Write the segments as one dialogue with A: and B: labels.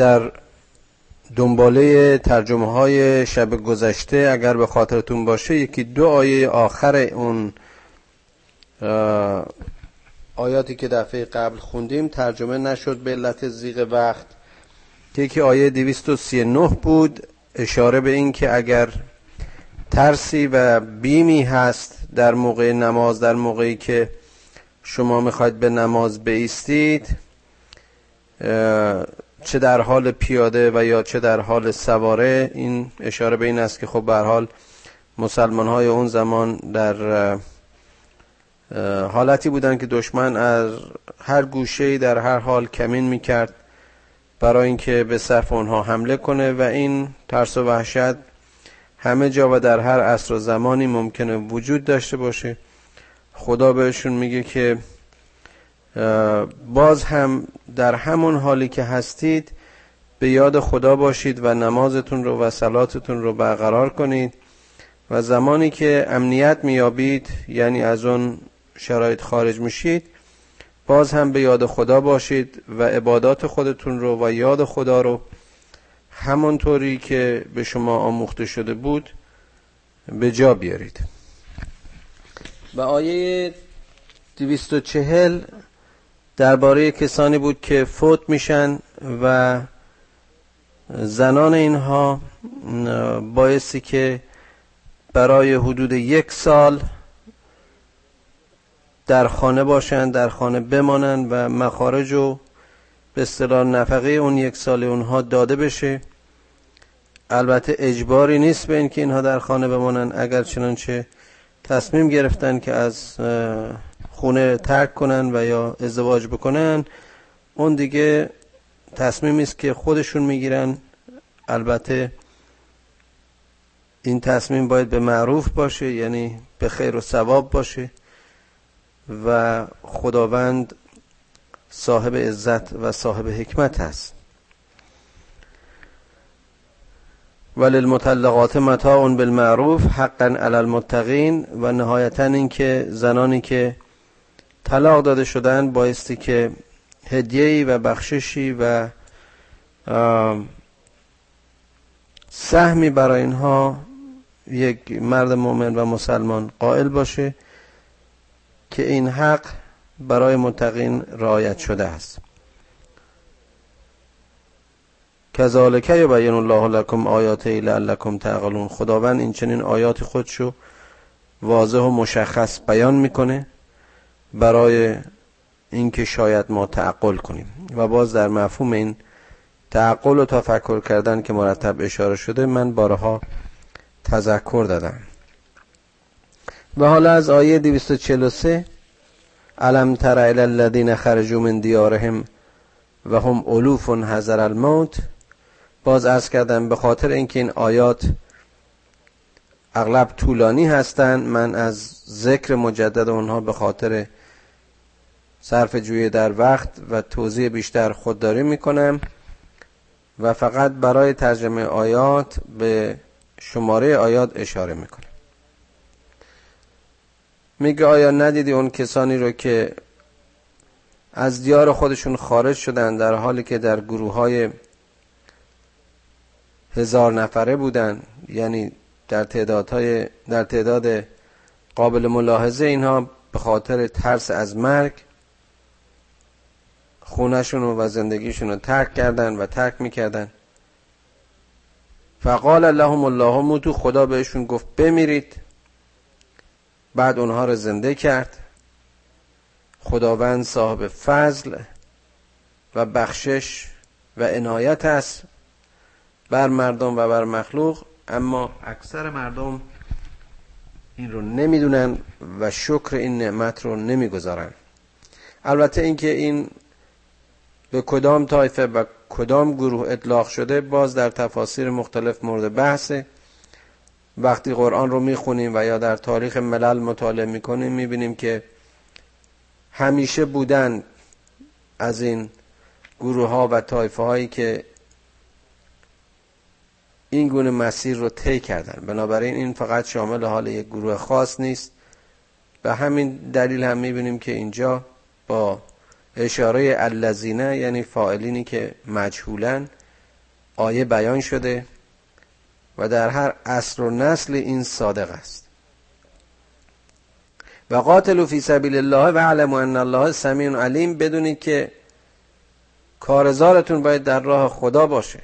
A: در دنباله ترجمه های شب گذشته اگر به خاطرتون باشه یکی دو آیه آخر اون آیاتی که دفعه قبل خوندیم ترجمه نشد به علت زیغ وقت. که یکی آیه 239 بود اشاره به این که اگر ترسی و بیمی هست در موقع نماز در موقعی که شما می‌خواید به نماز بیستید چه در حال پیاده و یا چه در حال سواره این اشاره به این است که خب به حال مسلمان های اون زمان در حالتی بودن که دشمن از هر گوشه در هر حال کمین می‌کرد برای اینکه به صف اونها حمله کنه و این ترس و وحشت همه جا و در هر عصر و زمانی ممکنه وجود داشته باشه. خدا بهشون میگه که باز هم در همون حالی که هستید به یاد خدا باشید و نمازتون رو و صلاتتون رو برقرار کنید و زمانی که امنیت میابید یعنی از اون شرایط خارج میشید باز هم به یاد خدا باشید و عبادات خودتون رو و یاد خدا رو همونطوری که به شما آموخته شده بود به جا بیارید. و آیه 240 درباره کسانی بود که فوت میشن و زنان اینها بایستی که برای حدود یک سال در خانه باشند در خانه بمانند و مخارج و به اصطلاح نفقه اون یک سال اونها داده بشه. البته اجباری نیست به اینکه اینها در خانه بمانند اگر چنانچه تصمیم گرفتن که از خونه ترک کنن و یا ازدواج بکنن اون دیگه تصمیمی است که خودشون می‌گیرن. البته این تصمیم باید به معروف باشه یعنی به خیر و ثواب باشه و خداوند صاحب عزت و صاحب حکمت است. وللمطلقات متاع بالمعروف حقا علی المتقین و نهایتا اینکه زنانی که طلاق داده شدن بایستی که هدیه‌ای و بخششی و سهمی برای اینها یک مرد مؤمن و مسلمان قائل باشه که این حق برای متقین رعایت شده است. کذالک یبین الله لکم آیاته لعلکم تعقلون. خداوند این چنین آیات خودشو واضح و مشخص بیان می‌کنه. برای اینکه شاید ما تعقل کنیم. و باز در مفهوم این تعقل و تفکر کردن که مرتب اشاره شده من بارها تذکر دادم. و حالا از آیه 243 علم تر الی الذین خرجوا من دیارهم و هم الوف حذر الموت باز ارز کردم به خاطر اینکه این آیات اغلب طولانی هستند من از ذکر مجدد اونها به خاطر صرف جویی در وقت و توضیح بیشتر خودداری می‌کنم و فقط برای ترجمه آیات به شماره آیات اشاره می‌کنم. میگه آیا ندیدی اون کسانی رو که از دیار خودشون خارج شدن در حالی که در گروه های هزار نفره بودن یعنی در تعدادهای در تعداد قابل ملاحظه اینها به خاطر ترس از مرگ خونشون و زندگیشون رو ترک کردن و ترک می‌کردن. فقال لهم الله موتو خدا بهشون گفت بمیرید. بعد اونها رو زنده کرد. خداوند صاحب فضل و بخشش و عنایت است بر مردم و بر مخلوق اما اکثر مردم این رو نمی‌دونن و شکر این نعمت رو نمی‌گذارن. البته اینکه این به کدام طایفه و کدام گروه اطلاق شده باز در تفاسیر مختلف مورد بحثه. وقتی قرآن رو می‌خونیم و یا در تاریخ ملل مطالعه می‌کنیم می‌بینیم که همیشه بودن از این گروه ها و طایفه هایی که این گونه مسیر رو طی کردن. بنابراین این فقط شامل حال یک گروه خاص نیست. به همین دلیل هم می‌بینیم که اینجا با اشاره الذین یعنی فاعلینی که مجهولن آیه بیان شده و در هر عصر و نسل این صادق است. و قاتلوا فی سبیل الله و علموا ان الله سمیع علیم بدونید که کارزارتون باید در راه خدا باشه.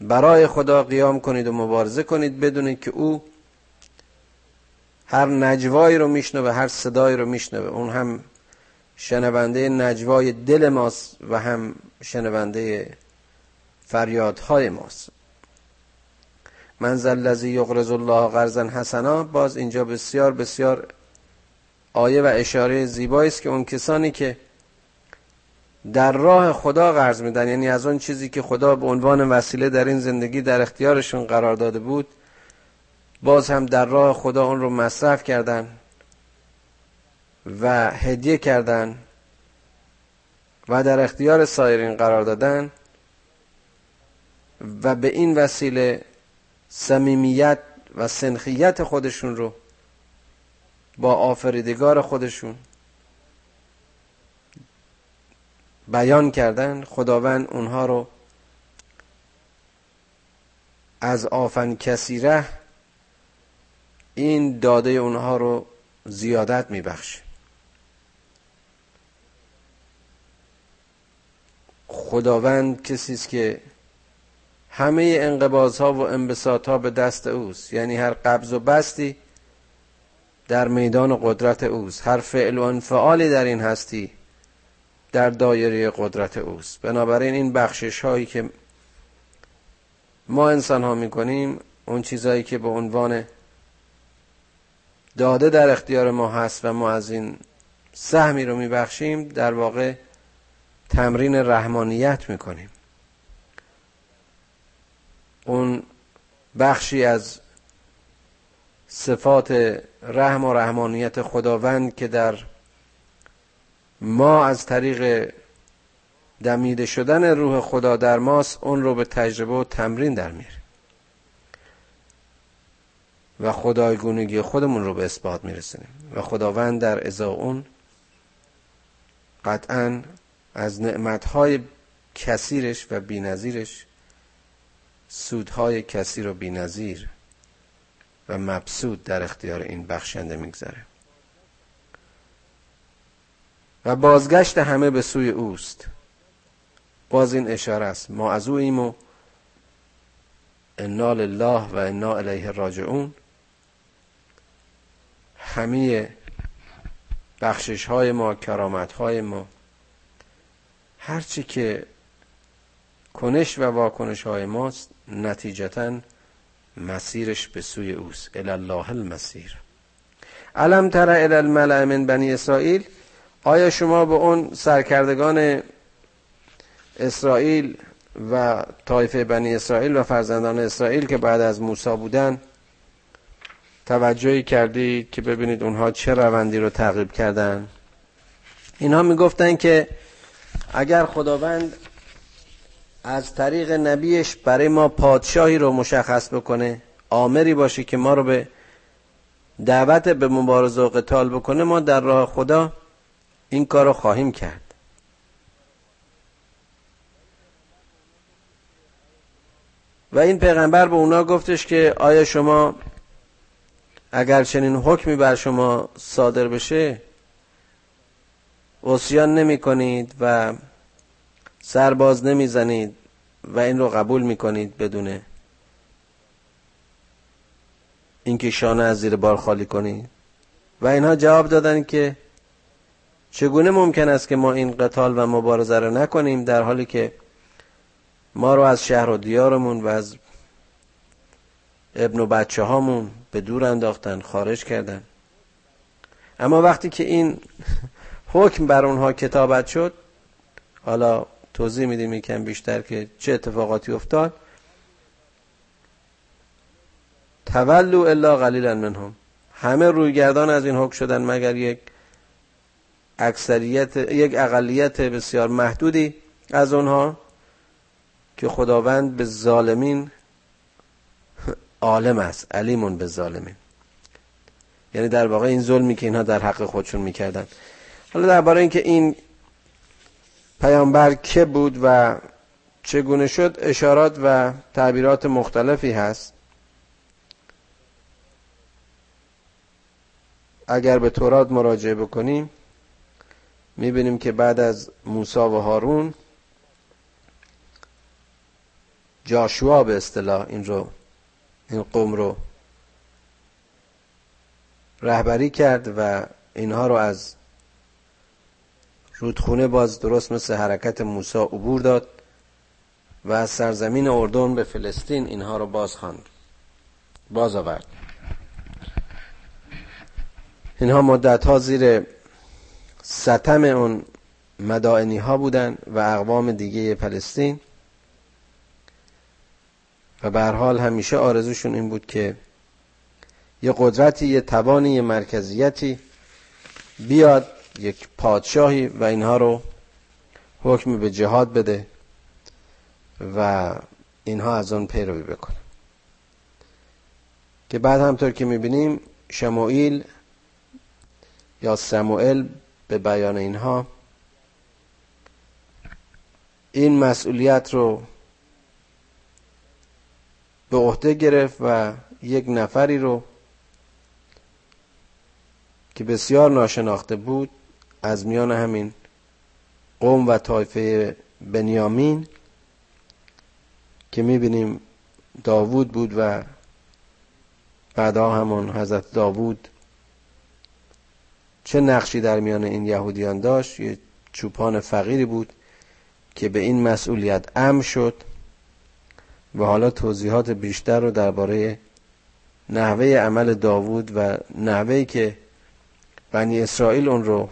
A: برای خدا قیام کنید و مبارزه کنید بدونید که او هر نجوایی رو میشنوه هر صدایی رو میشنوه. اون هم شنونده نجوای دل ماست و هم شنونده فریادهای ماست. من الذی یقرض الله قرضا حسنا باز اینجا بسیار بسیار آیه و اشاره زیبایی است که اون کسانی که در راه خدا قرض میدن یعنی از اون چیزی که خدا به عنوان وسیله در این زندگی در اختیارشون قرار داده بود باز هم در راه خدا اون رو مصرف کردن و هدیه کردن و در اختیار سایرین قرار دادن و به این وسیله صمیمیت و سنخیت خودشون رو با آفریدگار خودشون بیان کردن خداوند اونها رو از آفن کسیره این داده اونها رو زیادت میبخشه. خداوند کسی است که همه انقباض ها و انبساط ها به دست اوست. یعنی هر قبض و بستی در میدان قدرت اوست. هر فعل و انفعالی در این هستی در دایره قدرت اوست. بنابراین این بخشش هایی که ما انسان ها می کنیم اون چیزهایی که به عنوان داده در اختیار ما هست و ما از این سهمی رو میبخشیم در واقع تمرین رحمانیت می‌کنیم. اون بخشی از صفات رحم و رحمانیت خداوند که در ما از طریق دمیده شدن روح خدا در ماست اون رو به تجربه و تمرین در میره و خدایگونگی خودمون رو به اثبات میرسونیم. و خداوند در ازا اون قطعا از نعمتهای کثیرش و بینظیرش سودهای کثیر و بینظیر و مبسود در اختیار این بخشنده میگذره و بازگشت همه به سوی اوست. باز این اشاره است. ما از او ایم و انا لله و انا الیه راجعون. همه بخشش های ما کرامت های ما هرچی که کنش و واکنش های ماست نتیجتا مسیرش به سوی اوست. الله المسیر. علم تر الملع من بنی اسرائیل؟ آیا شما به اون سرکردگان اسرائیل و طایفه بنی اسرائیل و فرزندان اسرائیل که بعد از موسی بودن توجهی کردید که ببینید اونها چه روندی رو تعقیب کردن؟ اینها می‌گفتن که اگر خداوند از طریق نبیش برای ما پادشاهی رو مشخص بکنه آمری باشه که ما رو به دعوت به مبارزه و قتال بکنه ما در راه خدا این کار رو خواهیم کرد. و این پیغمبر به اونا گفتش که آیا شما اگر چنین حکمی بر شما صادر بشه وسیان نمی کنید و سرباز نمی زنید و این رو قبول می کنید بدونه اینکه شانه از زیر بار خالی کنید. و اینها جواب دادن که چگونه ممکن است که ما این قتال و مبارزه رو نکنیم در حالی که ما رو از شهر و دیارمون و از ابن و بچه هامون به دور انداختن خارج کردن. اما وقتی که این حکم بر اونها کتابت شد حالا توضیح میدیم یکم بیشتر که چه اتفاقاتی افتاد. تولو الا قلیلا منهم. همه رویگردان از این حکم شدن مگر یک اکثریت یک اقلیت بسیار محدودی از اونها که خداوند به ظالمین عالم است علیمون به ظالمین یعنی در واقع این ظلمی که اینها در حق خودشون می‌کردن. حالا درباره اینکه این پیامبر که بود و چگونه شد اشارات و تعبیرات مختلفی هست. اگر به تورات مراجعه بکنیم می‌بینیم که بعد از موسی و هارون جاشوا به اصطلاح این رو این قوم رو رهبری کرد و اینها رو از رودخونه باز درست مثل حرکت موسی عبور داد و از سرزمین اردن به فلسطین اینها رو باز خواند. باز آورد. اینها مدت ها زیر ستم اون مدائنی ها بودن و اقوام دیگه فلسطین و به حال همیشه آرزوشون این بود که یه قدرتی یه توانی یه مرکزیتی بیاد یک پادشاهی و اینها رو حکم به جهاد بده و اینها از آن پیروی بکنه. که بعد همطور که می‌بینیم شموئیل یا سموئل به بیان اینها این مسئولیت رو به عهده گرفت و یک نفری رو که بسیار ناشناخته بود از میان همین قوم و طایفه بنیامین که می‌بینیم داوود بود و بعدا همون حضرت داوود چه نقشی در میان این یهودیان داشت؟ یه چوپان فقیری بود که به این مسئولیت ام شد. و حالا توضیحات بیشتر رو درباره نحوه عمل داوود و نحوهی که بنی اسرائیل اون رو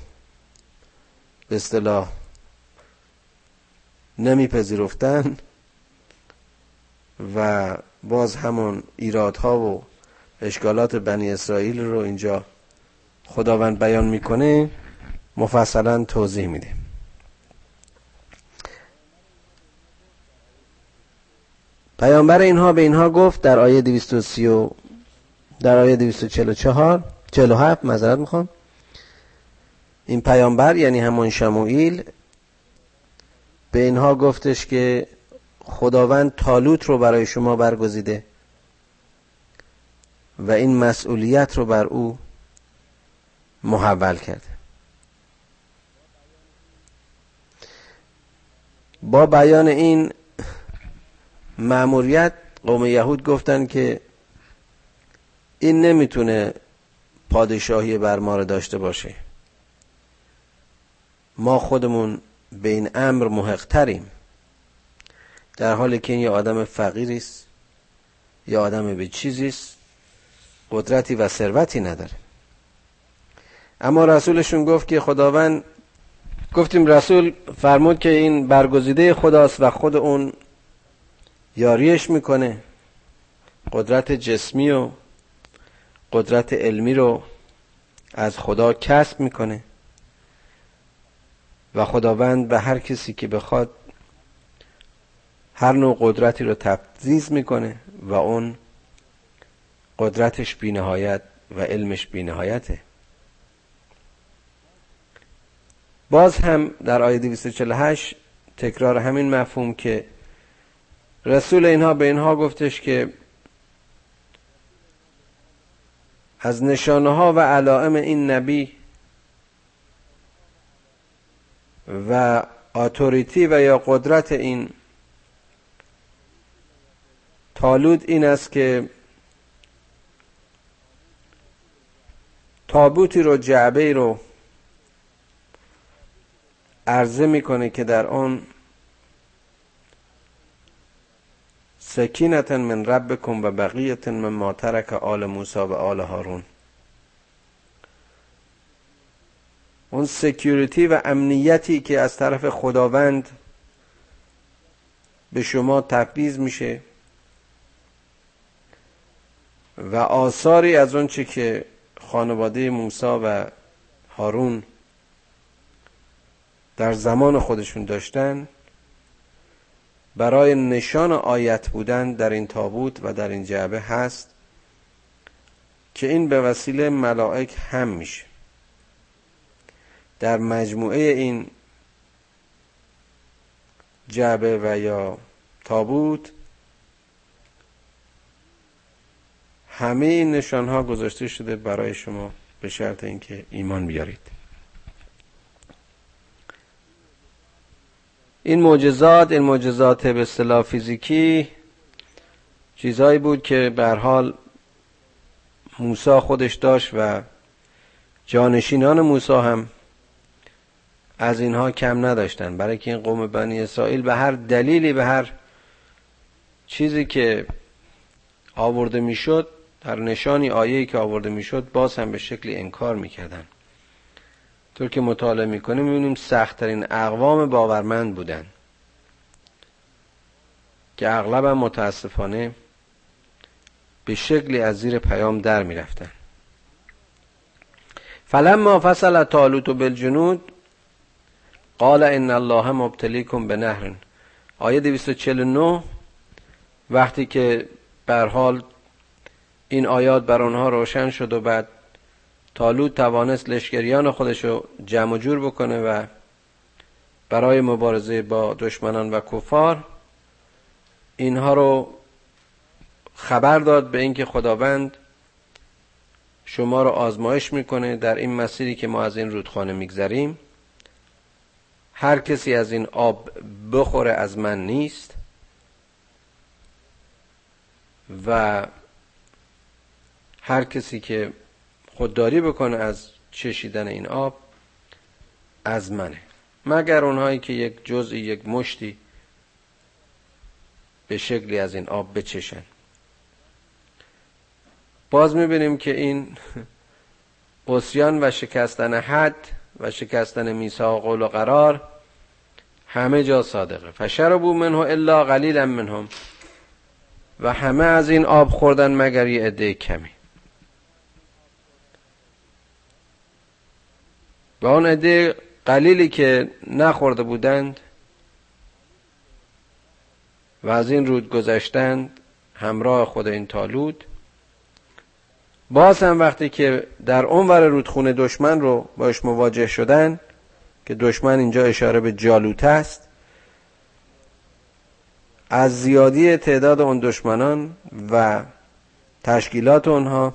A: به اصطلاح نمیپذیرفتن و باز همون ایرادها و اشکالات بنی اسرائیل رو اینجا خداوند بیان می‌کنه مفصلا توضیح میده پیامبر اینها به اینها گفت در آیه 230 در آیه 244 47 معذرت می‌خوام. این پیامبر یعنی همون شموئیل به اینها گفتش که خداوند تالوت رو برای شما برگزیده و این مسئولیت رو بر او محول کرده. با بیان این مأموریت قوم یهود گفتن که این نمی‌تونه پادشاهی بر ما رو داشته باشه. ما خودمون به این امر محقتریم در حالی که این یه آدم فقیری است یا آدم به چیزی است قدرتی و ثروتی نداره. اما رسولشون گفت که خداوند گفتیم رسول فرمود که این برگزیده خداست و خود اون یاریش می‌کنه. قدرت جسمی و قدرت علمی رو از خدا کسب می‌کنه. و خداوند به هر کسی که بخواد هر نوع قدرتی رو تبزیز می‌کنه و اون قدرتش بینهایت و علمش بینهایته. باز هم در آیه 248 تکرار همین مفهوم که رسول اینها به اینها گفتش که از نشانه ها و علائم این نبی و آتوریتی و یا قدرت این تالود این است که تابوتی رو جعبه رو عرضه می‌کنه که در آن سکینتا من ربکم و بقیت ما ترک آل موسی و آل هارون. اون سکیوریتی و امنیتی که از طرف خداوند به شما تفویض میشه و آثاری از اون چی که خانواده موسی و هارون در زمان خودشون داشتن برای نشان آیت بودن در این تابوت و در این جعبه هست که این به وسیله ملائک هم میشه. در مجموعه این جعبه و یا تابوت همه این نشان ها گذاشته شده برای شما به شرط اینکه ایمان بیارید. این معجزات این معجزات به اصطلاح فیزیکی چیزهایی بود که به حال موسی خودش داشت و جانشینان موسی هم از اینها کم نداشتن. برای که این قوم بنی اسرائیل به هر دلیلی به هر چیزی که آورده می‌شد در نشانی آیه‌ای که آورده می‌شد باز هم به شکلی انکار می‌کردن. طور که مطالعه می‌کنیم می‌بینیم سختترین اقوام باورمند بودن. که اغلب متاسفانه به شکلی از زیر پیام در می‌رفتن. فلما فصل طالوت بالجنود قال ان الله مبتلیکم به نهر آیه 249 وقتی که بر حال این آیات بر آنها روشن شد و بعد تالوت توانست لشکریان خودش رو جمع جور بکنه و برای مبارزه با دشمنان و کفار اینها رو خبر داد به اینکه خداوند شما رو آزمایش می‌کنه در این مسیری که ما از این رودخانه میگذریم. هر کسی از این آب بخوره از من نیست و هر کسی که خودداری بکنه از چشیدن این آب از منه. مگر اونهایی که یک جزئی یک مشتی به شکلی از این آب بچشن. باز می‌بینیم که این قسیان و شکستن حد و شکستن میثاق قول و قرار همه جا صادقه. فشربوا منه الا قلیلا منهم. و همه از این آب خوردن مگر یه عده کمی. و آن عده قلیلی که نخورده بودند و از این رود گذشتند همراه خود این تالود باز هم وقتی که در اونور رودخونه دشمن رو باش مواجه شدن که دشمن اینجا اشاره به جالوت است از زیادی تعداد اون دشمنان و تشکیلات اونها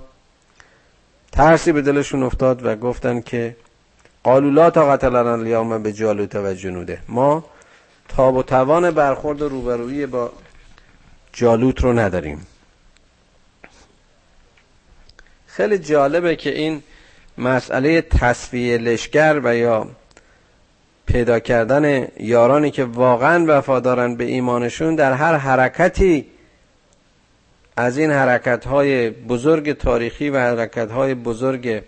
A: ترسی به دلشون افتاد و گفتن که قالوا لا طاقت لنا اليوم به جالوت و جنوده. ما تاب و توان برخورد و روبرویی با جالوت رو نداریم. خیلی جالبه که این مسئله تصفیه لشکر و یا پیدا کردن یارانی که واقعا وفادارن به ایمانشون در هر حرکتی از این حرکت های بزرگ تاریخی و حرکت های بزرگ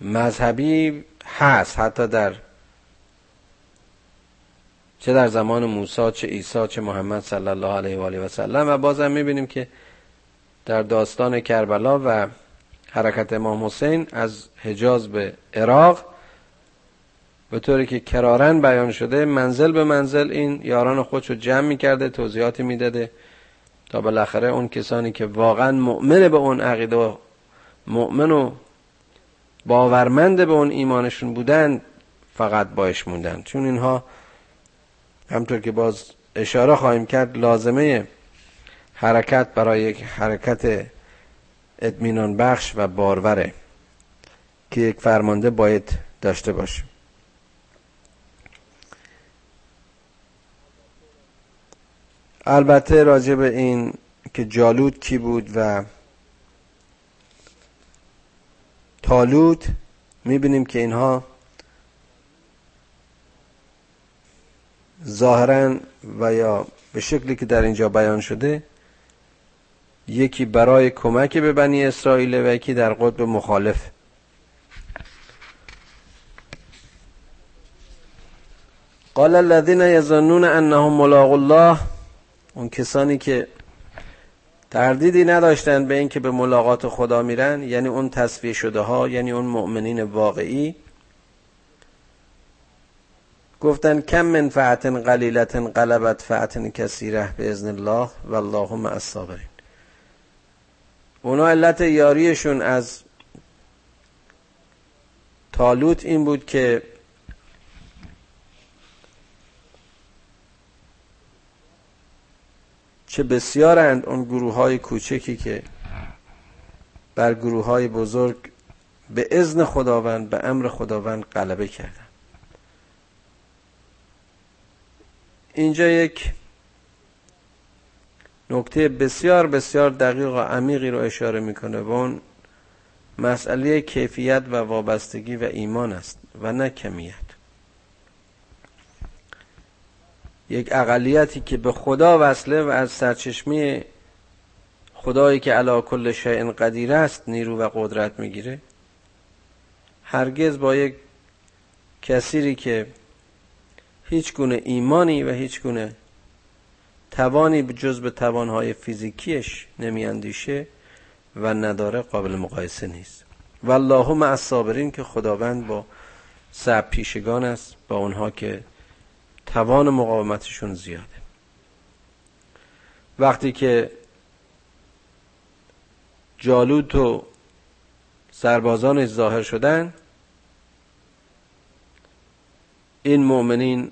A: مذهبی هست حتی در چه در زمان موسی چه عیسی چه محمد صلی الله علیه و آله و سلم. و بازم می‌بینیم که در داستان کربلا و حرکت امام حسین از حجاز به عراق به طوری که کرارن بیان شده منزل به منزل این یاران خودشو جمع می‌کرده توضیحاتی می‌داده تا بالاخره اون کسانی که واقعا مؤمن به اون عقیده و مؤمن و باورمند به اون ایمانشون بودن فقط باش موندن. چون اینها همطور که باز اشاره خواهیم کرد لازمه حرکت برای یک حرکت اطمینان بخش و باروره که یک فرمانده باید داشته باشه. البته راجع به این که جالود کی بود و تالوت می‌بینیم که اینها ظاهرا و یا به شکلی که در اینجا بیان شده یکی برای کمک به بنی اسرائیل و یکی در قطب مخالف. قال الذين يظنون انهم ملاق الله اون کسانی که تردیدی نداشتن به اینکه به ملاقات خدا میرن یعنی اون تصفیه شده ها یعنی اون مؤمنین واقعی؟ گفتن کم من فعت قلیلت قلبت فعت کثیره به ازن الله و الله مع الصابرین. اونا علت یاریشون از تالوت این بود که چه بسیارند اون گروه های کوچکی که بر گروه های بزرگ به اذن خداوند به امر خداوند غلبه کردن. اینجا یک نکته بسیار بسیار دقیق و عمیقی رو اشاره می‌کنه و اون مسئله کیفیت و وابستگی و ایمان است و نه کمیت. یک اقلیتی که به خدا وصله و از سرچشمه خدایی که علا کل شیء قدیر است نیرو و قدرت می‌گیره. هرگز با یک کسیری که هیچ گونه ایمانی و هیچ گونه توانی جز به توانهای فیزیکیش نمیاندیشه و نداره قابل مقایسه نیست. والله مع الصابرین که خداوند با سب پیشگان است با اونها که توان مقاومتشون زیاده. وقتی که جالوت و سربازانش ظاهر شدن این مؤمنین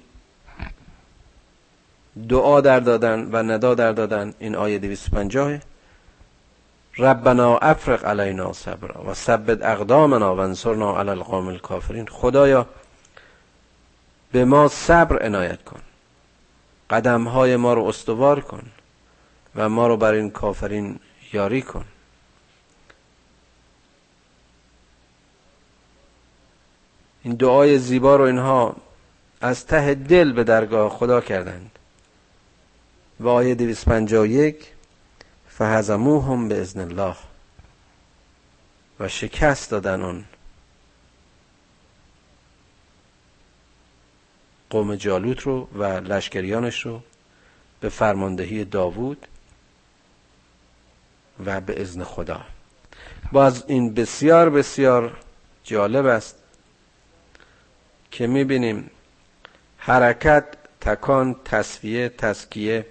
A: دعا در دادن و ندا در دادن این آیه 250 ربنا افرق علینا صبرا و ثبت اقدامنا و انصرنا علی القوم الکافرین. خدایا به ما صبر عنایت کن. قدم های ما رو استوار کن و ما رو بر این کافرین یاری کن. این دعای زیبا رو اینها از ته دل به درگاه خدا کردند. و آیه 251 فهزموهم به ازن الله. و شکست دادن اون. قوم جالوت رو و لشکریانش رو به فرماندهی داوود و به ازن خدا. باز این بسیار بسیار جالب است که می‌بینیم حرکت تکان تصفیه تسکیه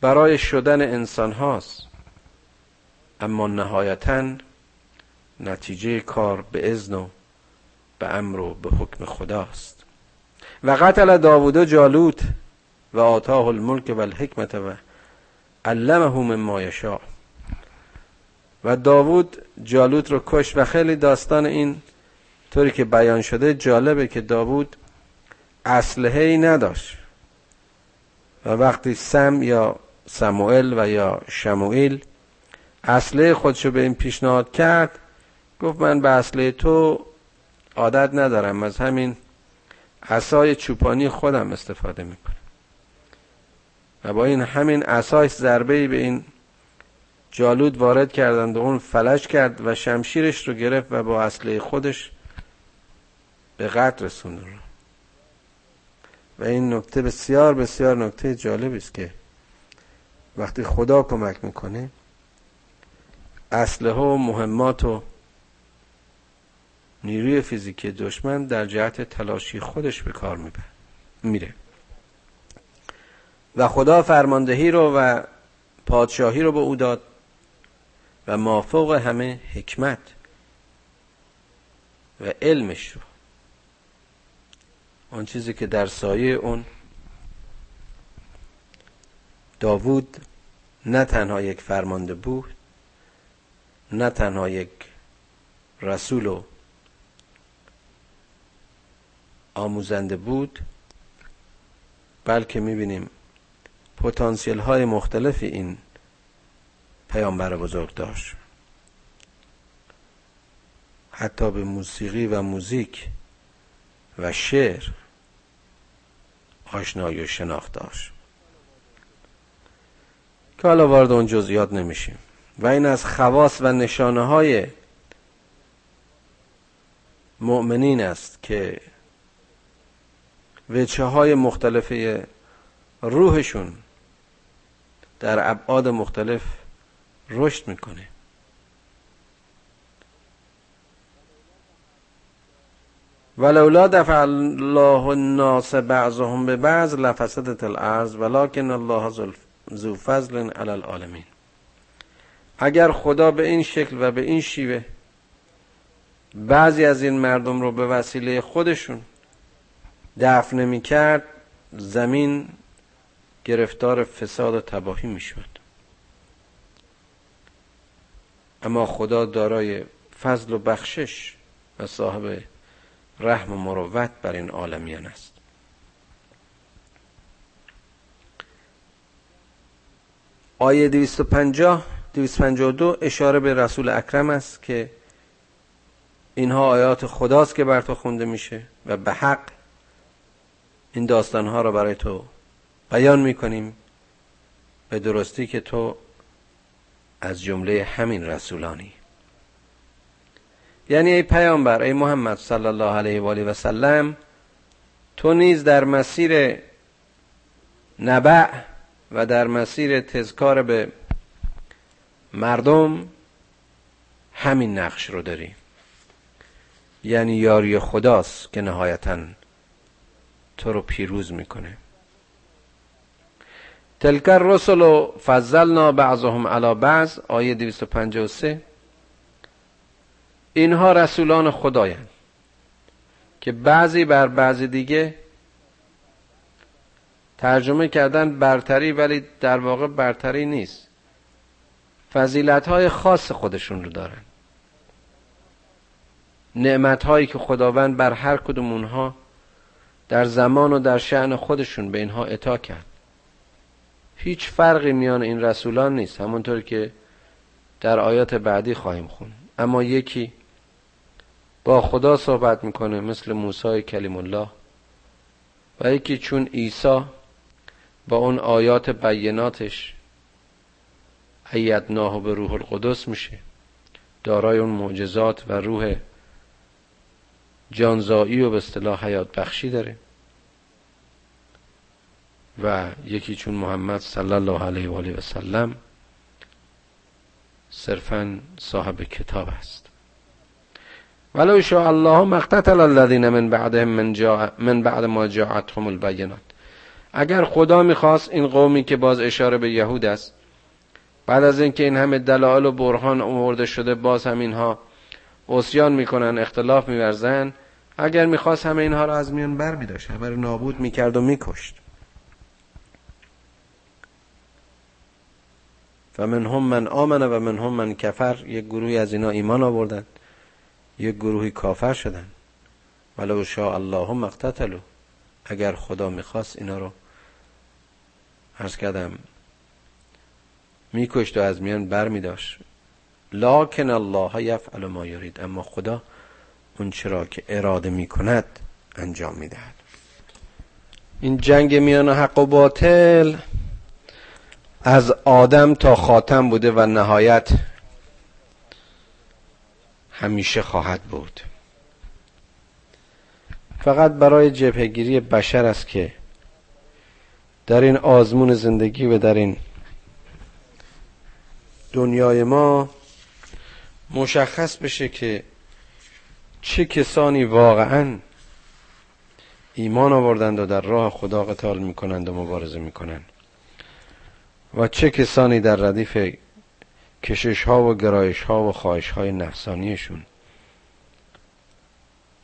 A: برای شدن انسان هاست اما نهایتا نتیجه کار به ازن و به امر و به حکم خداست. و قتل داوود جالوت و آتاه الملک و الحکمت و علمه مما یشاء. و داوود جالوت رو کش و خیلی داستان این طوری که بیان شده جالبه که داوود اسلحه ای نداشت. و وقتی سم یا سموئل و یا شموئیل اصله خودشو به این پیشنهاد کرد گفت من به اصله تو عادت ندارم از همین عصای چوپانی خودم استفاده می‌کنم. و با این همین عصای ضربه به این جالود وارد کردند و اون فلش کرد و شمشیرش رو گرفت و با اصله خودش به قتل رسوند. و این نکته بسیار بسیار نکته جالبی است که وقتی خدا کمک می‌کنه اسلحه و مهمات و نیروی فیزیکی دشمن در جهت تلاشی خودش به کار میره. و خدا فرماندهی رو و پادشاهی رو به او داد و مافوق همه حکمت و علمش رو. آن چیزی که در سایه اون داوود نه تنها یک فرمانده بود نه تنها یک رسول و آموزنده بود بلکه می‌بینیم پتانسیل های مختلفی این پیامبر بزرگ داشت. حتی به موسیقی و موزیک و شعر آشنایی و شناخت داشت. که حالا وارد اون جزئیات نمیشیم. و این از خواص و نشانه های مؤمنین است که وچه های مختلف روحشون در ابعاد مختلف رشد می‌کنه. ولولا دفع الله الناس بعضهم به بعض لفسدت الارض ولكن الله ذو فضل علی العالمین. اگر خدا به این شکل و به این شیوه بعضی از این مردم رو به وسیله خودشون دفن نمی کرد زمین گرفتار فساد و تباهی می‌شد. اما خدا دارای فضل و بخشش و صاحب رحم و مروت بر این عالمیان است. آیه 250 252 اشاره به رسول اکرم است که اینها آیات خداست که بر تو خونده میشه و به حق این داستانها را برای تو بیان می‌کنیم به درستی که تو از جمله همین رسولانی. یعنی ای پیامبر ای محمد صلی الله علیه و آله و سلم تو نیز در مسیر نبع و در مسیر تذکار به مردم همین نقش رو داری. یعنی یاری خداست که نهایتا تو رو پیروز می‌کنه. تلک الرسل و فضلنا بعضهم علی بعض آیه 253 اینها رسولان خدایند که بعضی بر بعضی دیگه ترجمه کردن برتری ولی در واقع برتری نیست. فضیلت های خاص خودشون رو دارن. نعمت هایی که خداوند بر هر کدوم اونها در زمان و در شعن خودشون به اینها اطاع کرد. هیچ فرقی میان این رسولان نیست. همونطور که در آیات بعدی خواهیم خون اما یکی با خدا صحبت می‌کنه مثل موسی کلیم الله و یکی چون عیسی با اون آیات بیناتش ایدناه به روح القدس میشه. دارای اون معجزات و روح جانزایی و به اصطلاح حیات بخشی داره. و یکی چون محمد صلی الله علیه و آله و سلم صرفا صاحب کتاب است. ولو شاء الله مقتتل الذين من بعدهم من, من بعد ما جاءتهم البینات. اگر خدا می‌خواست این قومی که باز اشاره به یهود است بعد از اینکه این همه دلایل و برهان آورده شده باز هم اینها عصیان می‌کنن اختلاف میورزن اگر می‌خواست همه اینها را از میان بر میداشت همه نابود می‌کرد و میکشت. و من هم من آمنه و من هم من کفر. یک گروهی از اینا ایمان آوردن یک گروهی کافر شدن ولو شاء الله مقتتلو اگر خدا می‌خواست اینا رو عرض کردم میکشت و از میان بر میداشت. لاکن الله یفعل ما یرید. اما خدا اون چرا که اراده می‌کند انجام می‌دهد. این جنگ میان حق و باطل از آدم تا خاتم بوده و نهایت همیشه خواهد بود. فقط برای جبهگیری بشر است که در این آزمون زندگی و در این دنیای ما مشخص بشه که چه کسانی واقعا ایمان آوردند و در راه خدا قتال می‌کنند و مبارزه می‌کنند. و چه کسانی در ردیف کشش ها و گرایش ها و خواهش های نفسانیشون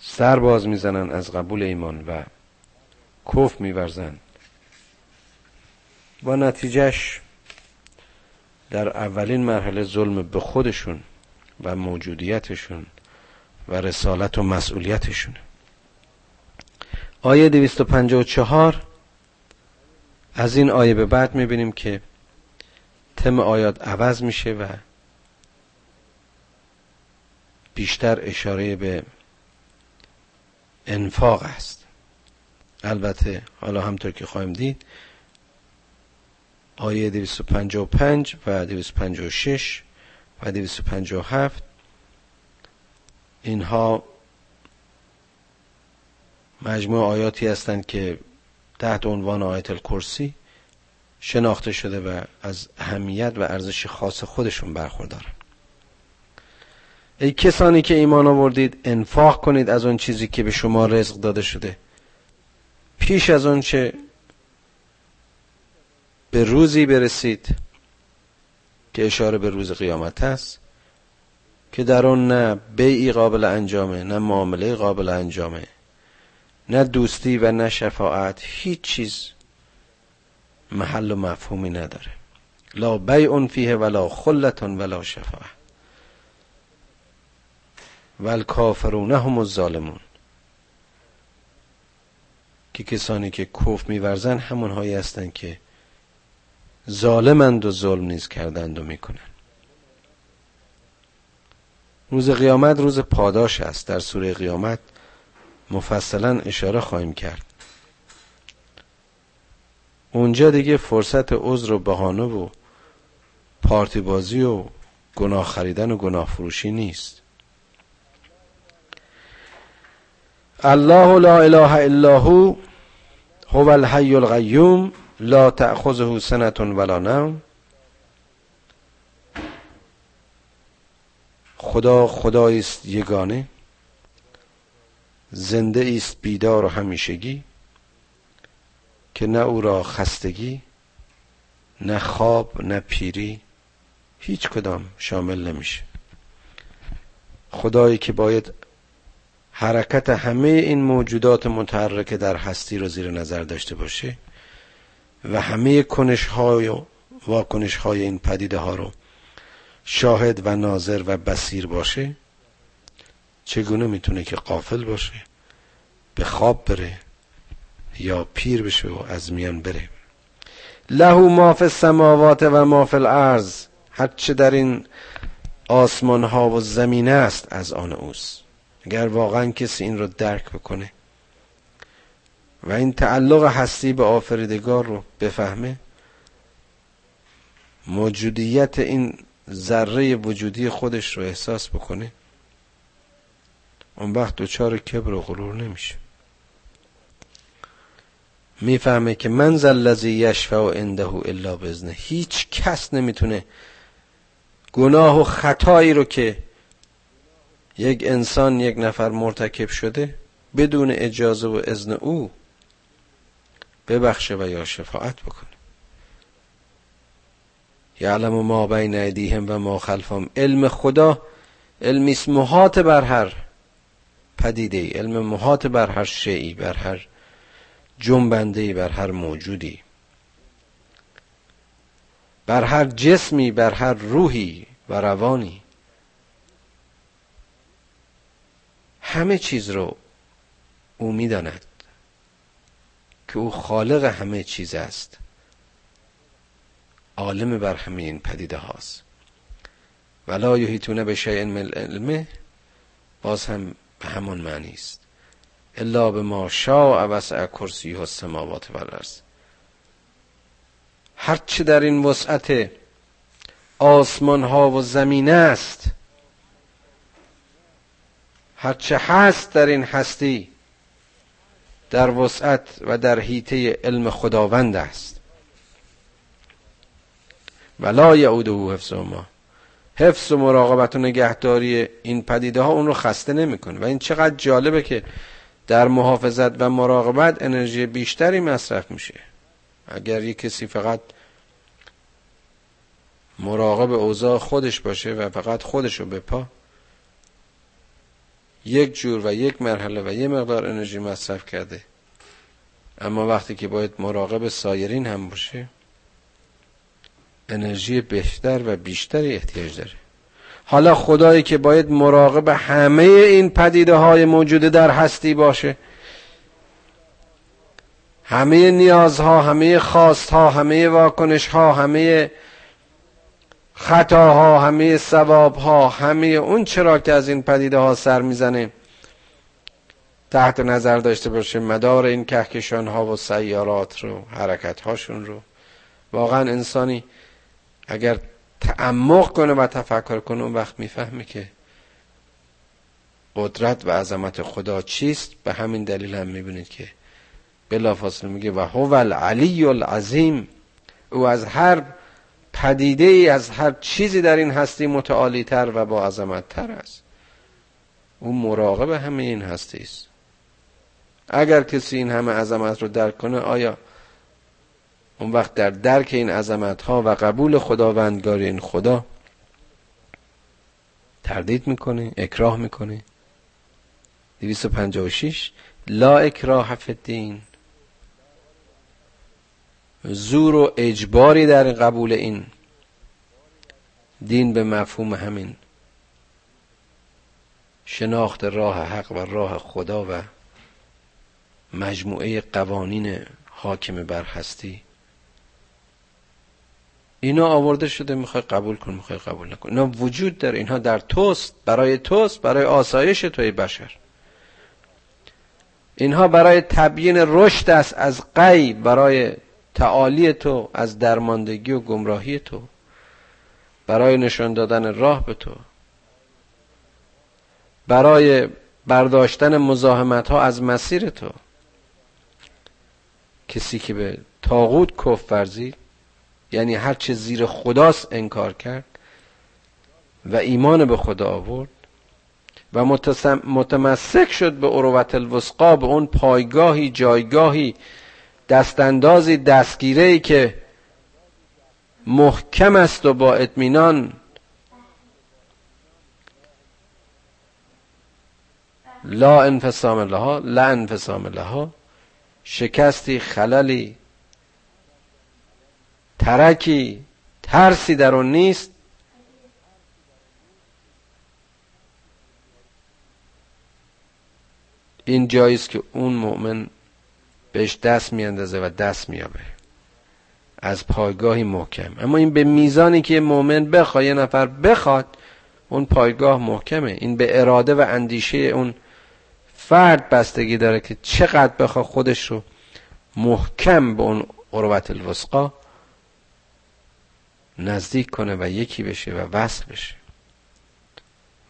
A: سر باز می‌زنن از قبول ایمان و کف میورزن. و نتیجهش در اولین مرحله ظلم به خودشون و موجودیتشون و رسالت و مسئولیتشون. آیه 254 از این آیه به بعد می‌بینیم که تم آیات عوض میشه و بیشتر اشاره به انفاق است. البته حالا همطور که خواهیم دید آیه 255 و 256 و 257 اینها مجموع آیاتی هستند که تحت عنوان آیت الکرسی شناخته شده و از اهمیت و ارزش خاص خودشون برخوردارن ای کسانی که ایمان آوردید انفاق کنید از اون چیزی که به شما رزق داده شده. پیش از اون چه به روزی برسید که اشاره به روز قیامت است که در اون نه بیعی قابل انجامه نه معامله قابل انجامه نه دوستی و نه شفاعت هیچ چیز محل و مفهومی نداره. لا بیع فیه ولا خلت ولا شفاعه. و کافرون هم الظالمون. که کسانی که کف میورزن همونهایی هستند که ظالمند و ظلم نیز کردند و می‌کنند. روز قیامت روز پاداش است. در سوره قیامت مفصلا اشاره خواهیم کرد. اونجا دیگه فرصت عذر و بهانه و پارتی بازی و گناه خریدن و گناه فروشی نیست. الله لا اله الا هو هو الحی القیوم لا تأخذه سنة ولا نوم. خدا خدایی است یگانه زنده است بیدار و همیشگی. که نه او را خستگی نه خواب نه پیری هیچ کدام شامل نمیشه. خدایی که باید حرکت همه این موجودات متحرک در هستی رو زیر نظر داشته باشه و همه کنش های و واکنش های این پدیده ها رو شاهد و ناظر و بسیر باشه چگونه می‌تونه که قافل باشه به خواب بره یا پیر بشه و از میان بره. له ما فی السماوات و ما فی الارض. هرچه در این آسمان ها و زمین است از آن اوست. اگر واقعا کسی این رو درک بکنه و این تعلق هستی به آفریدگار رو بفهمه موجودیت این ذره وجودی خودش رو احساس بکنه اون وقت دچار کبر و غرور نمیشه. می‌فهمه که من الذی یشفع عنده الا بزنه. هیچ کس نمی‌تونه گناه و خطایی رو که یک انسان یک نفر مرتکب شده بدون اجازه و اذن او ببخشه و یا شفاعت بکنه. یعلم ما بین ایدیهم و ما خلفهم. علم خدا علمی محاط بر هر پدیده علم محاط بر هر شیعی بر هر جنبنده بر هر موجودی. بر هر جسمی بر هر روحی و روانی. همه چیز رو او می‌داند که او خالق همه چیز است. عالم بر همه این پدیده هاست. ولا یحیطون به شیء من علمه باز هم به همان معنی است. الا به ما شاء وسع کرسی و السماوات و الارض. هرچه در این وسعت آسمان ها و زمین است هرچه هست در این هستی در وسعت و در حیطه علم خداوند است. ولا یعوده حفظ ما. حفظ و مراقبت و نگهداری این پدیده ها اون رو خسته نمی‌کنه. و این چقدر جالبه که در محافظت و مراقبت انرژی بیشتری مصرف میشه. اگر یک کسی فقط مراقب اوضاع خودش باشه و فقط خودش رو بپا یک جور و یک مرحله و یه مقدار انرژی مصرف کرده اما وقتی که باید مراقب سایرین هم باشه انرژی بهتر و بیشتری احتیاج داره. حالا خدایی که باید مراقب همه این پدیده های موجوده در هستی باشه. همه نیازها همه خواستها همه واکنشها همه خطاها همه ثوابها همه اون چرا که از این پدیده ها سر می‌زنه تحت نظر داشته باشه مدار این کهکشان ها و سیارات رو حرکت هاشون رو. واقعا انسانی اگر تعمق کنه و تفکر کنه اون وقت می‌فهمه که قدرت و عظمت خدا چیست. به همین دلیل هم می‌بینید که بلافاصله میگه و هو العلی العظیم. او از هر پدیده ای از هر چیزی در این هستی متعالی تر و با عظمت تر است. او مراقب همه این هستی است اگر کسی این همه عظمت رو درک کنه آیا اون وقت در درک این عظمت ها و قبول خداوندگاری این خدا تردید می‌کنه اکراه می‌کنه 256 لا اکراه فی زور و اجباری در قبول این دین به مفهوم همین. شناخت راه حق و راه خدا و مجموعه قوانین حاکم بر هستی. اینا آورده شده می‌خوای قبول کن می‌خوای قبول نکن. اینا وجود داره اینها در توست برای توست برای آسایش توی بشر. اینها برای تبیین رشد است از قی برای تعالی تو از درماندگی و گمراهی تو برای نشان دادن راه به تو. برای برداشتن مزاحمت ها از مسیر تو. کسی که به تاغوت کف ورزید یعنی هر چه زیر خداست انکار کرد و ایمان به خدا آورد و متمسک شد به اروت الوسقا به اون پایگاهی جایگاهی دستاندازی دستگیره ای که محکم است و با اطمینان لا انفسام لها لا انفسام لها شکستی خللی ترکی ترسی در اون نیست. این جاییست که اون مؤمن بهش دست میاندازه و دست میابه از پایگاهی محکم. اما این به میزانی که مؤمن بخواد یه نفر بخواد اون پایگاه محکمه. این به اراده و اندیشه اون فرد بستگی داره که چقدر بخواد خودش رو محکم به اون قربت الوسقا. نزدیک کنه و یکی بشه و وصل بشه.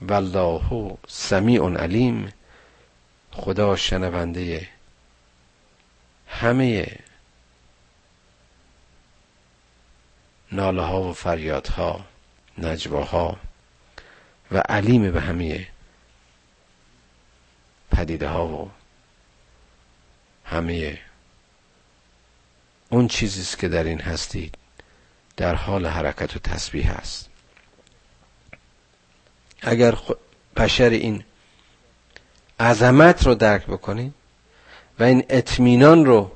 A: والله سمیع علیم. خدا شنونده همه ناله ها و فریادها نجواها و علیم به همه پدیده ها و همه. اون چیزی که در این هستید. در حال حرکت و تسبیح است. اگر بشر این عظمت رو درک بکنید و این اطمینان رو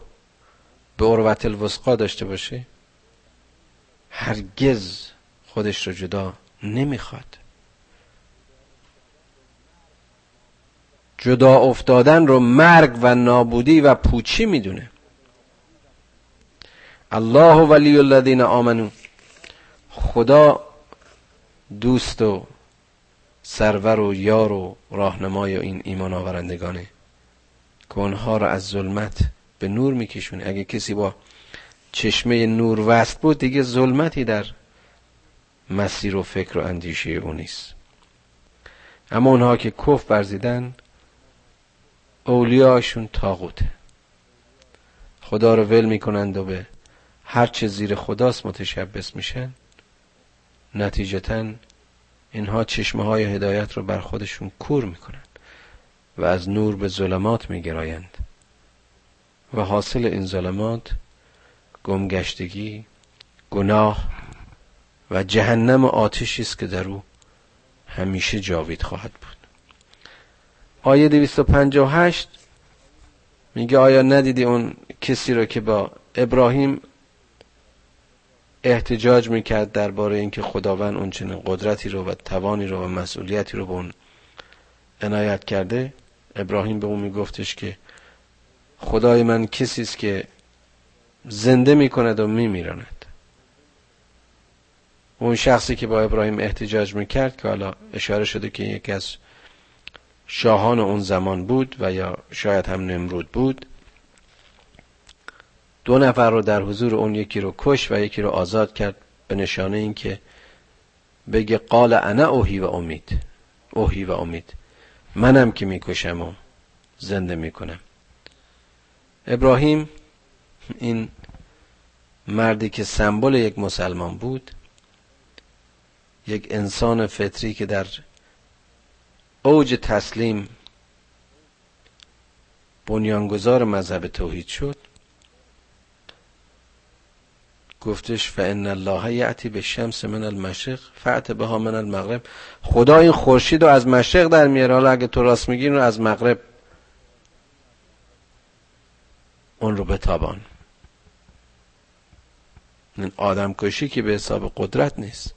A: به عروت الوسقا داشته باشه هرگز خودش رو جدا نمی‌خواد. جدا افتادن رو مرگ و نابودی و پوچی می‌دونه. الله ولی الذین آمنو. خدا دوست و سرور و یار و راهنمای این ایمان آورندگانه. که اونها را از ظلمت به نور میکشونه. اگه کسی با چشمه نور وست بود دیگه ظلمتی در مسیر و فکر و اندیشه او نیست. اما اونها که کف برزیدن اولیاشون تاغوته خدا رو ول می‌کنند و به هر چه زیر خداست متشبس میشن نتیجتا اینها چشمه های هدایت رو بر خودشون کور می‌کنن و از نور به ظلمات میگرایند. و حاصل این ظلمات گمگشتگی گناه و جهنم آتشی است که در او همیشه جاوید خواهد بود. آیه 258 میگه آیا ندیدی اون کسی رو که با ابراهیم احتجاج می‌کرد درباره اینکه خداوند اون چنین قدرتی رو و توانی رو و مسئولیتی رو به اون عنایت کرده. ابراهیم به اون میگفتش که خدای من کسی است که زنده می‌کند و میمیراند. اون شخصی که با ابراهیم احتجاج می‌کرد که حالا اشاره شده که یکی از شاهان اون زمان بود و یا شاید هم نمرود بود دو نفر رو در حضور اون یکی رو کش و یکی رو آزاد کرد به نشانه اینکه بگه قال انا اوهی و امید. اوهی و امید. منم که می‌کشم و زنده می‌کنم. ابراهیم این مردی که سمبل یک مسلمان بود یک انسان فطری که در اوج تسلیم بنیانگذار مذهب توحید شد گفتش فان الله یعتی به شمس من المشرق فعت بها من المغرب. خدا این خورشید رو از مشرق در میاره. حالا اگه تو راست میگی رو از مغرب. اون رو بتابان این آدم کشی که به حساب قدرت نیست.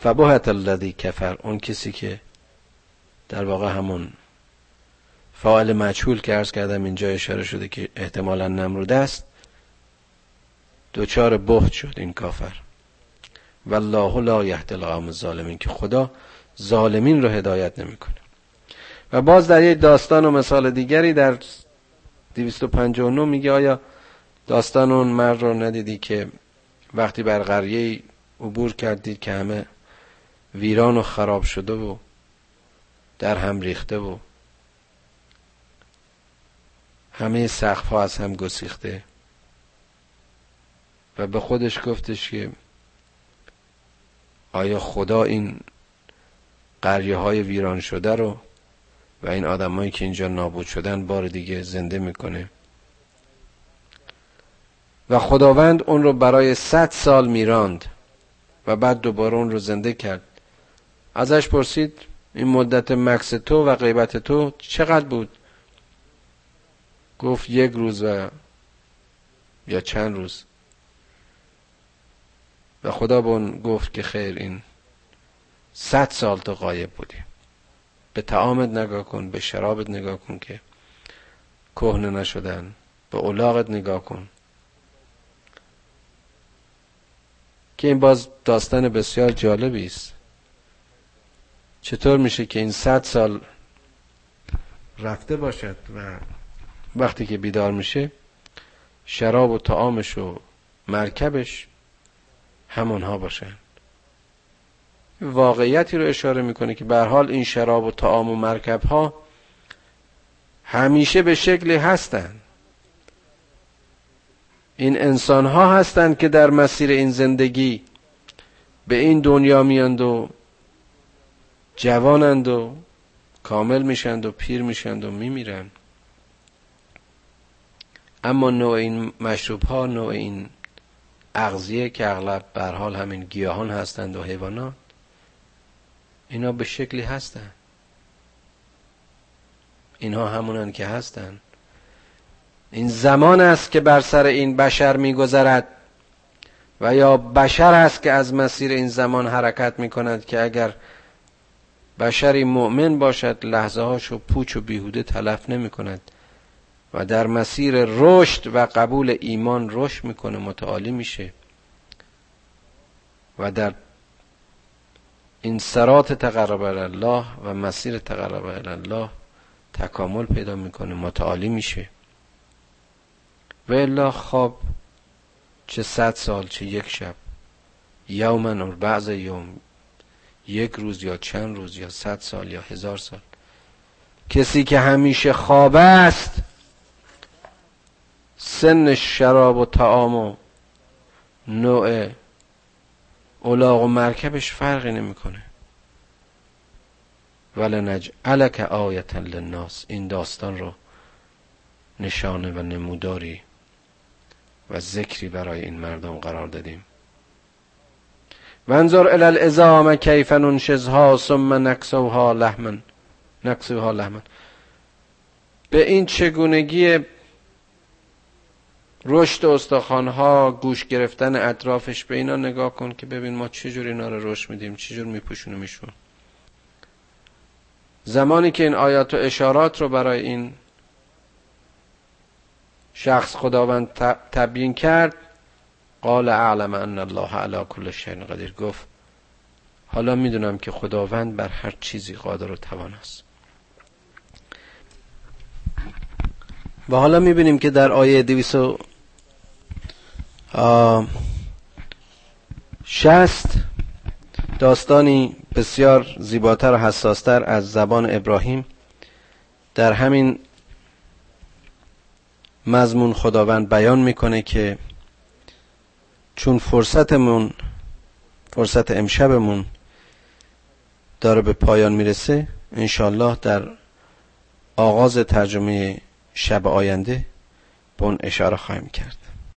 A: فبهت الذی کفر. اون کسی که در واقع همون فاعل مجهول که ارز کردم اینجا اشاره شده که احتمالا نمرود است. دوچار بهت شد این کافر. والله لا یهد القوم الظالمین که خدا ظالمین رو هدایت نمی‌کنه. و باز در یک داستان و مثال دیگری در 259 میگه آیا داستان اون مرد رو ندیدی که وقتی بر قریه عبور کردید که همه ویران و خراب شده و در هم ریخته و همه سقف ها از هم گسیخته؟ و به خودش گفتش که آیا خدا این قریه های ویران شده رو و این آدمایی که اینجا نابود شدن بار دیگه زنده می‌کنه؟ و خداوند اون رو برای صد سال میراند و بعد دوباره اون رو زنده کرد. ازش پرسید این مدت مکس تو و غیبت تو چقدر بود؟ گفت یک روز و یا چند روز. و خدا به اون گفت که خیر این صد سال تو غایب بودی. به تعامت نگاه کن به شرابت نگاه کن که کهنه نشدن. به اولاغت نگاه کن. که این باز داستان بسیار جالبی است. چطور میشه که این صد سال رفته باشد و وقتی که بیدار میشه شراب و طعامش و مرکبش همونها باشن واقعیتی رو اشاره می‌کنه که به حال این شراب و طعام و مرکب ها همیشه به شکلی هستند این انسان ها هستند که در مسیر این زندگی به این دنیا میاند و جوانند و کامل میشند و پیر میشند و میمیرند. اما نوع این مشروب ها نوع این اغذیه که اغلب بر حال همین گیاهان هستند و حیوانات اینا به شکلی هستند اینها همونن که هستند این زمان است که بر سر این بشر میگذرد و یا بشر است که از مسیر این زمان حرکت می کند که اگر بشری مؤمن باشد لحظه هاشو پوچ و بیهوده تلف نمی کند و در مسیر رشد و قبول ایمان رشد می‌کنه متعالی میشه. و در این سرات تقرب الله و مسیر تقرب الله تکامل پیدا می‌کنه متعالی میشه. و الا خواب چه صد سال چه یک شب. یومن و بعض یوم یک روز یا چند روز یا صد سال یا هزار سال. کسی که همیشه خواب است سن شراب و تعام و نوع اولاغ و مرکبش فرقی نمی‌کنه. ولنجعلک آیتا للناس. این داستان رو نشانه و نموداری و ذکری برای این مردم قرار دادیم. وانظر الى الازام کیف ننشزها ثم نکسوها لحما. نکسوها لحما. به این چگونگی رشد استخوانها گوش گرفتن اطرافش به اینا نگاه کن که ببین ما چجور اینا رو رشد میدیم چجور میپوشونیمشون زمانی که این آیات و اشارات رو برای این شخص خداوند تبیین کرد قال اعلم ان الله علی کل شیء قدیر. گفت حالا می‌دونم که خداوند بر هر چیزی قادر و توان است. و حالا می‌بینیم که در آیه 260 داستانی بسیار زیباتر و حساستر از زبان ابراهیم. در همین مضمون خداوند بیان می‌کنه که چون فرصتمون فرصت امشبمون داره به پایان می‌رسه انشالله در آغاز ترجمه شب آینده به اون اشاره خواهیم کرد.